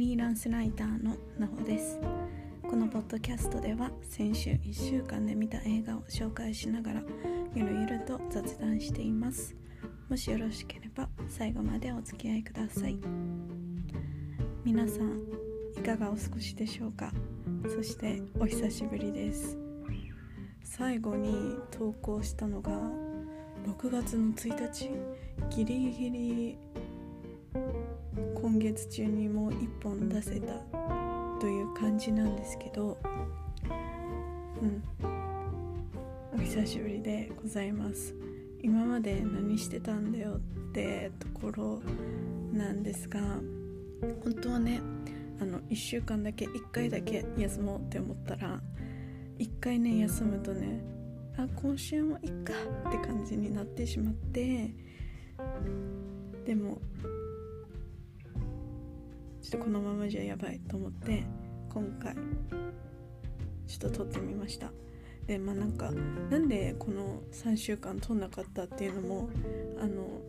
リーランスライターのなほです。このポッドキャストでは先週1週間で見た映画を紹介しながらゆるゆると雑談しています。もしよろしければ最後までお付き合いください。皆さんいかがお過ごしでしょうか？そしてお久しぶりです。最後に投稿したのが6月の1日ギリギリ今月中にもう1本出せたという感じなんですけどうん。お久しぶりでございます。今まで何してたんだよってところなんですが本当はねあの1週間だけ1回だけ休もうって思ったら1回ね休むとねあ今週もいっかって感じになってしまってでもちょっとこのままじゃやばいと思って今回ちょっと撮ってみました。でまあなんかなんでこの3週間撮んなかったっていうのもあの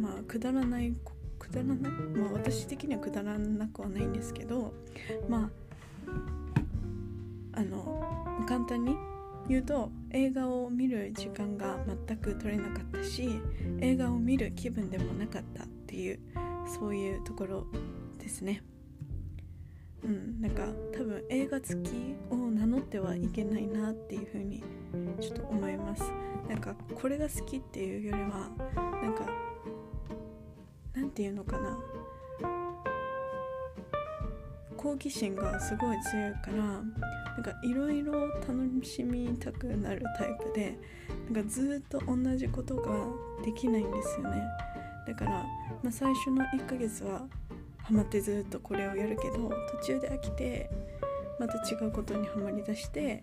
まあくだらないくだらない？まあ私的にはくだらなくはないんですけどまああの簡単に言うと映画を見る時間が全く取れなかったし映画を見る気分でもなかったっていうそういうところですね。うんなんか多分映画好きを名乗ってはいけないなっていう風にちょっと思います。なんかこれが好きっていうよりはなんかなんていうのかな。好奇心がすごい強いからなんかいろいろ楽しみたくなるタイプでなんかずっと同じことができないんですよね。だから、まあ、最初の1ヶ月はハマってずっとこれをやるけど途中で飽きてまた違うことにはまりだして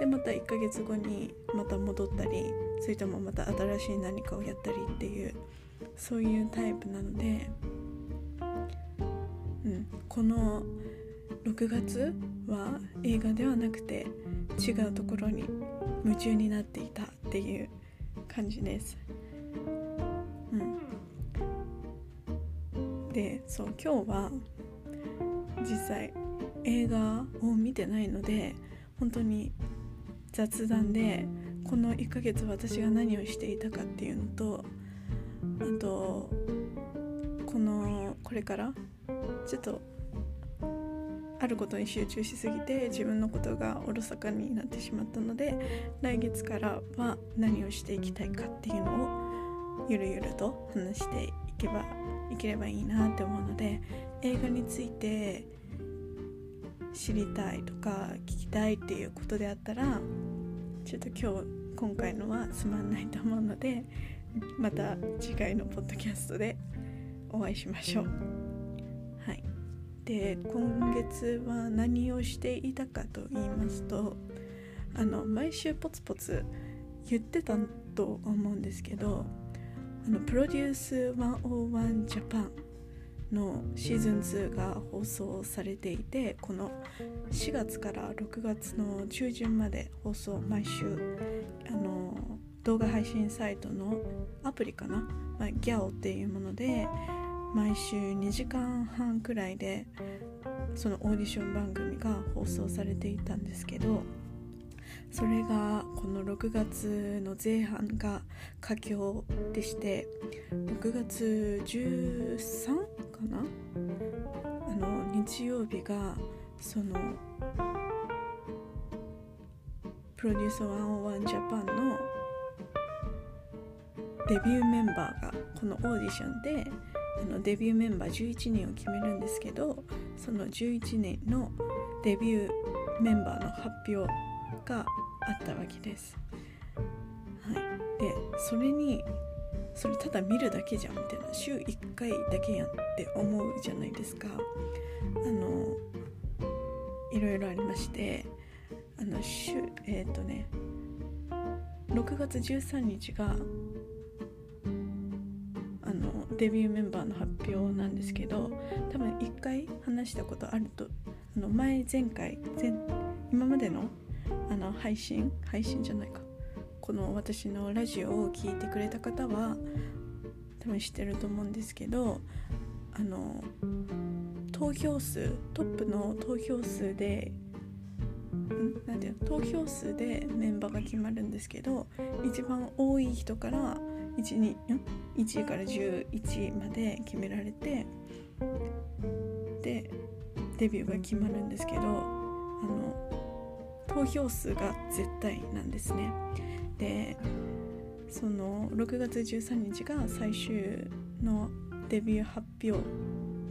でまた1ヶ月後にまた戻ったりそれともまた新しい何かをやったりっていうそういうタイプなのでうん、この6月は映画ではなくて違うところに夢中になっていたっていう感じです。そう今日は実際映画を見てないので本当に雑談でこの1ヶ月私が何をしていたかっていうのとあとこのこれからちょっとあることに集中しすぎて自分のことがおろそかになってしまったので来月からは何をしていきたいかっていうのをゆるゆると話していけばいければいいなって思うので映画について知りたいとか聞きたいっていうことであったらちょっと今日今回のはつまんないと思うのでまた次回のポッドキャストでお会いしましょう。はいで今月は何をしていたかと言いますとあの毎週ポツポツ言ってたと思うんですけどあのプロデュース101ジャパンのシーズン2が放送されていてこの4月から6月の中旬まで放送毎週あの動画配信サイトのアプリかな、まあ、ギャオっていうもので毎週2時間半くらいでそのオーディション番組が放送されていたんですけどそれがこの6月の前半が佳境でして6月13かな？あの日曜日がそのプロデュース101ジャパンのデビューメンバーがこのオーディションであのデビューメンバー11人を決めるんですけどその11人のデビューメンバーの発表があったわけです。はい、でそれにそれただ見るだけじゃんみたいな週1回だけやんって思うじゃないですか。あのいろいろありましてあの週えっ、ー、とね6月13日があのデビューメンバーの発表なんですけど多分1回話したことあるとあの前前回前今までのあの配信？配信じゃないか。この私のラジオを聴いてくれた方は多分知ってると思うんですけどあの投票数トップの投票数でなんていう投票数でメンバーが決まるんですけど一番多い人から 1, 2 1位から11位まで決められてでデビューが決まるんですけどあの投票数が絶対なんですね。でその6月13日が最終のデビュー発表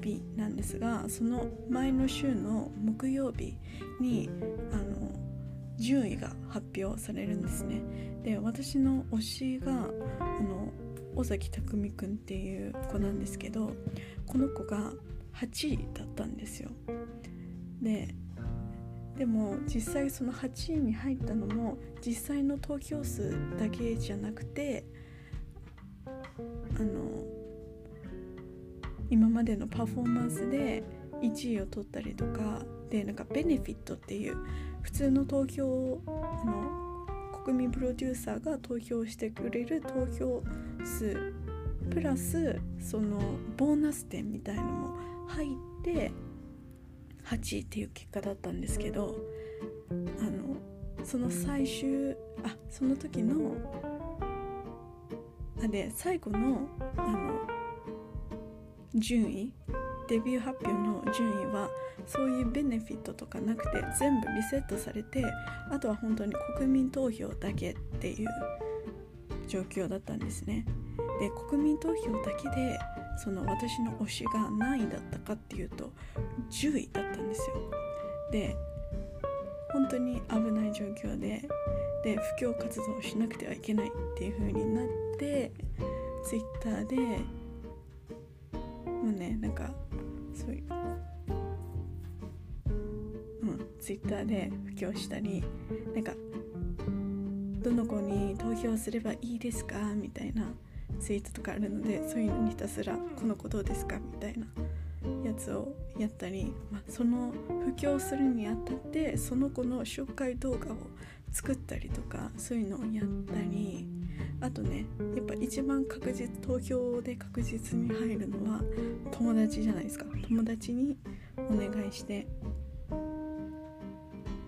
日なんですがその前の週の木曜日にあの順位が発表されるんですねで私の推しがあの尾崎匠くんっていう子なんですけどこの子が8位だったんですよででも実際その8位に入ったのも実際の投票数だけじゃなくてあの今までのパフォーマンスで1位を取ったりとかでなんかベネフィットっていう普通の投票あの国民プロデューサーが投票してくれる投票数プラスそのボーナス点みたいのも入って8っていう結果だったんですけどあのその最終あその時のあで最後のあの順位デビュー発表の順位はそういうベネフィットとかなくて全部リセットされてあとは本当に国民投票だけっていう状況だったんですね。で国民投票だけでその私の推しが何位だったかっていうと10位だったんですよ。で本当に危ない状況でで布教活動をしなくてはいけないっていう風になってツイッターでもうねなんかそういううんツイッターで布教したりなんかどの子に投票すればいいですかみたいなツイートとかあるのでそういうのにひたすら「この子どうですか?」みたいなやつをやったり、まあ、その布教するにあたってその子の紹介動画を作ったりとかそういうのをやったりあとねやっぱ一番確実投票で確実に入るのは友達じゃないですか友達にお願いして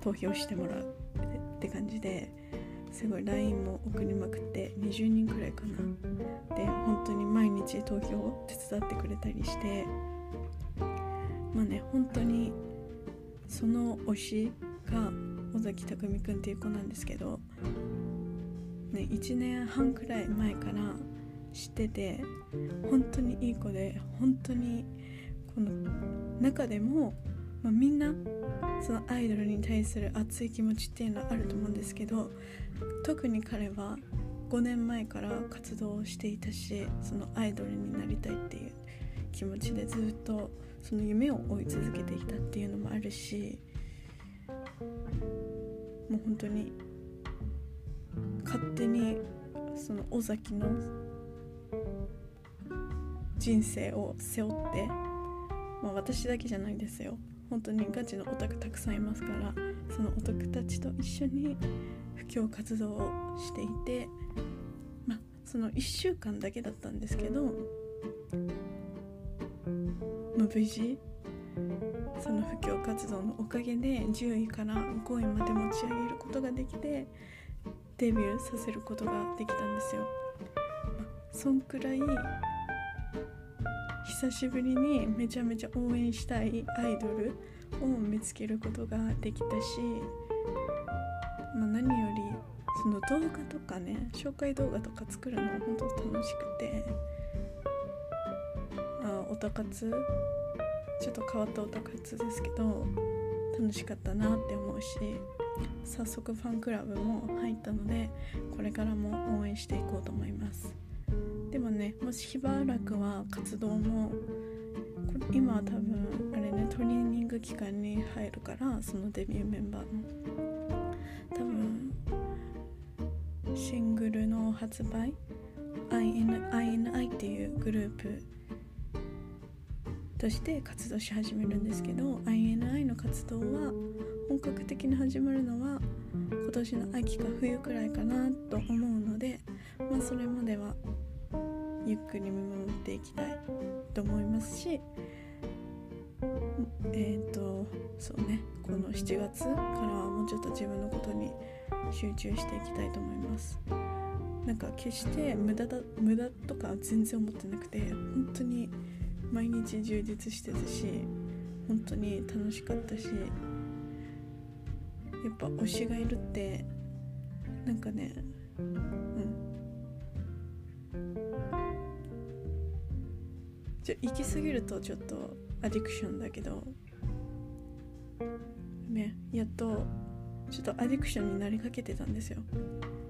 投票してもらうって感じですごい LINE も送りまくって20人くらいかなで本当に毎日投票を手伝ってくれたりして。まあね本当にその推しが尾崎匠くんっていう子なんですけど、ね、1年半くらい前から知ってて本当にいい子で本当にこの中でも、まあ、みんなそのアイドルに対する熱い気持ちっていうのはあると思うんですけど特に彼は5年前から活動をしていたしそのアイドルになりたいっていう気持ちでずっとその夢を追い続けていたっていうのもあるしもう本当に勝手にその尾崎の人生を背負って、まあ、私だけじゃないですよ。本当にガチのオタクたくさんいますからそのオタクたちと一緒に布教活動をしていてまあその1週間だけだったんですけど、まあ、無事その布教活動のおかげで10位から5位まで持ち上げることができてデビューさせることができたんですよ。まあ、そんくらい久しぶりにめちゃめちゃ応援したいアイドルを見つけることができたし、まあ、何よりその動画とかね紹介動画とか作るの本当楽しくてあおたかつちょっと変わったオタ活ですけど楽しかったなって思うし早速ファンクラブも入ったのでこれからも応援していこうと思います。でもねもししばらくは活動も今は多分あれねトレーニング期間に入るからそのデビューメンバーのシングルの発売？INI っていうグループとして活動し始めるんですけど INI の活動は本格的に始まるのは今年の秋か冬くらいかなと思うので、まあ、それまではゆっくり見守っていきたいと思いますしえっ、ー、とそうねこの7月からはもうちょっと自分のことに集中していきたいと思います。なんか決して無駄だ無駄とか全然思ってなくて本当に毎日充実してたし本当に楽しかったしやっぱ推しがいるってなんかねうん。じゃ行き過ぎるとちょっとアディクションだけどねやっとちょっとアディクションになりかけてたんですよ。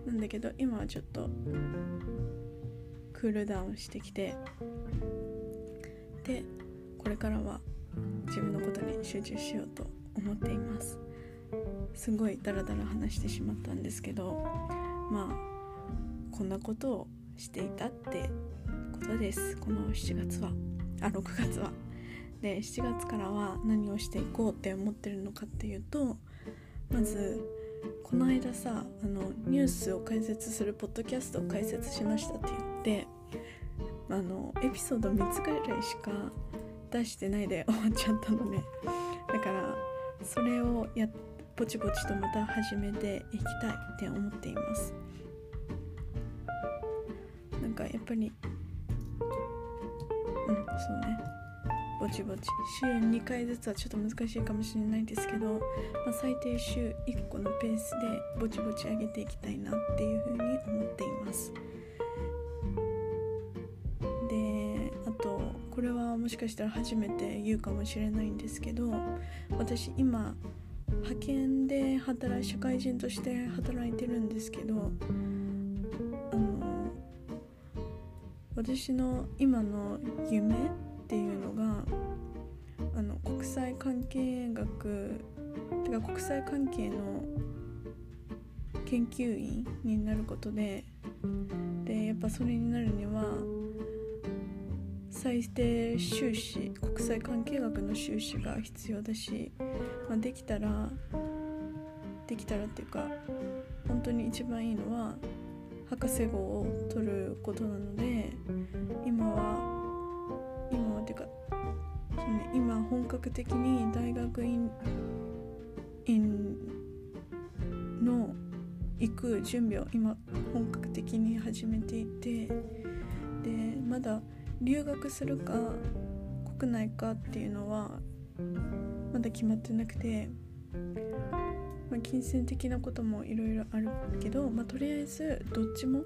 なんだけど今はちょっとクールダウンしてきてでこれからは自分のことに集中しようと思っています。すごいダラダラ話してしまったんですけどまあこんなことをしていたってことです。この7月は。あ6月は。で7月からは何をしていこうって思ってるのかっていうとまずこの間さあのニュースを解説するポッドキャストを解説しましたって言ってあのエピソード3つぐらいしか出してないで終わっちゃったのでだからそれをやぼちぼちとまた始めていきたいって思っています。なんかやっぱりうんそうね。ぼちぼち週2回ずつはちょっと難しいかもしれないですけど、まあ、最低週1個のペースでぼちぼち上げていきたいなっていうふうに思っています。であとこれはもしかしたら初めて言うかもしれないんですけど私今派遣で働い社会人として働いてるんですけどあの私の今の夢っていうのがあの国際関係学てか国際関係の研究員になることででやっぱそれになるには最低修士国際関係学の修士が必要だし、まあ、できたらできたらっていうか本当に一番いいのは博士号を取ることなので今は、今本格的に大学院の行く準備を今本格的に始めていてでまだ留学するか国内かっていうのはまだ決まってなくて、まあ、金銭的なこともいろいろあるけど、まあ、とりあえずどっちも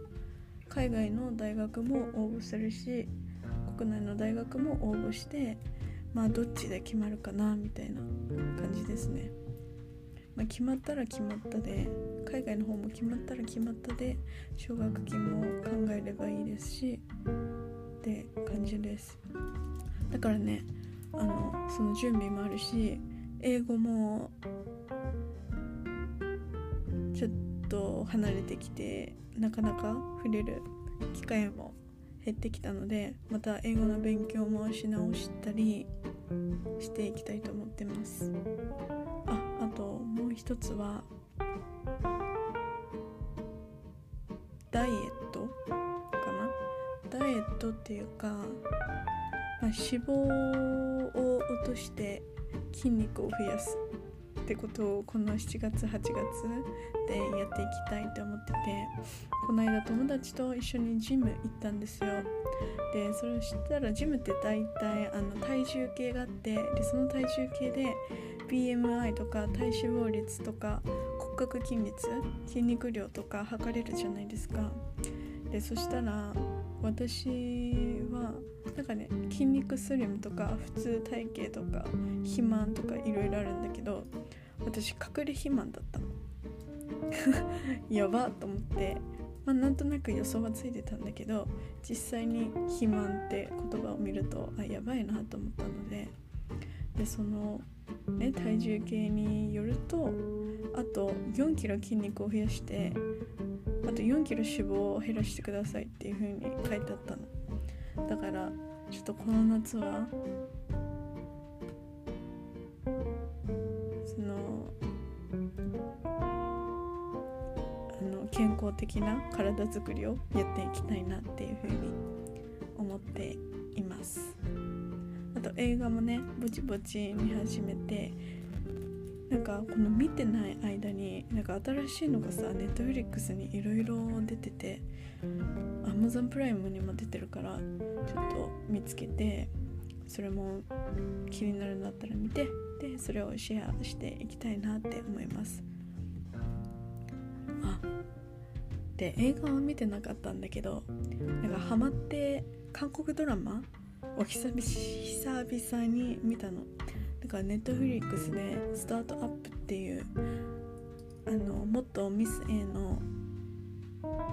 海外の大学も応募するし国内の大学も応募してまあどっちで決まるかなみたいな感じですね、まあ、決まったら決まったで海外の方も決まったら決まったで奨学金も考えればいいですしって感じです。だからねあのその準備もあるし英語もちょっと離れてきてなかなか触れる機会も減ってきたのでまた英語の勉強もし直したりしていきたいと思ってます。ああともう一つはダイエットかな？ダイエットっていうか、まあ、脂肪を落として筋肉を増やす。ってことをこの7月8月でやっていきたいと思っててこの間友達と一緒にジム行ったんですよ。でそれを知ったらジムって大体あの体重計があってでその体重計で BMI とか体脂肪率とか骨格筋率筋肉量とか測れるじゃないですか。でそしたら私なんかね筋肉スリムとか普通体型とか肥満とかいろいろあるんだけど私隠れ肥満だったの。やばと思って、まあ、なんとなく予想はついてたんだけど実際に肥満って言葉を見るとあやばいなと思ったので。でその、ね、体重計によるとあと4キロ筋肉を増やしてあと4キロ脂肪を減らしてくださいっていう風に書いてあったの。だからちょっとこの夏はそのあの健康的な体づくりをやっていきたいなっていうふうに思っています。あと映画もねぼちぼち見始めてなんかこの見てない間になんか新しいのがさネットフリックスにいろいろ出てて Amazon プライムにも出てるからちょっと見つけてそれも気になるんだったら見てでそれをシェアしていきたいなって思います。あで映画は見てなかったんだけどなんかハマって韓国ドラマを久々に見たの。だからネットフリックスで「スタートアップ」っていうあの元ミス A の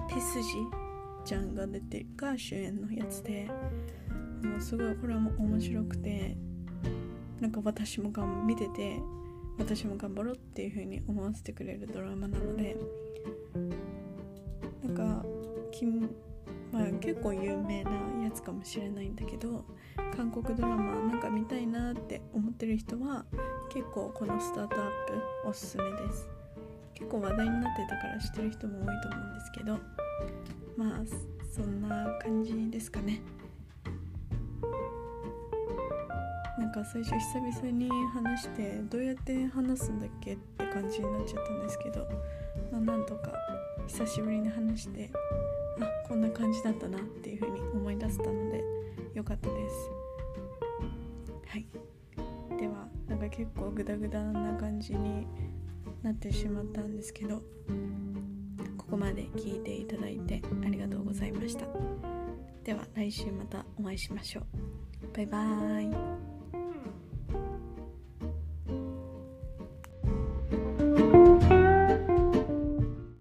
ペスジちゃんが出てが主演のやつで。もうすごいこれも面白くて。なんか私もが見てて私も頑張ろうっていう風に思わせてくれるドラマなので。なんかまあ、結構有名なやつかもしれないんだけど韓国ドラマなんか見たいなって思ってる人は結構このスタートアップおすすめです。結構話題になってたから知ってる人も多いと思うんですけど。まあそんな感じですかね。なんか最初久々に話してどうやって話すんだっけって感じになっちゃったんですけど、まあ、なんとか久しぶりに話してあこんな感じだったなっていう風に思い出せたので良かったです。はい。ではなんか結構グダグダな感じになってしまったんですけどこまで聞いていただいてありがとうございました。では来週またお会いしましょう。バイバーイ。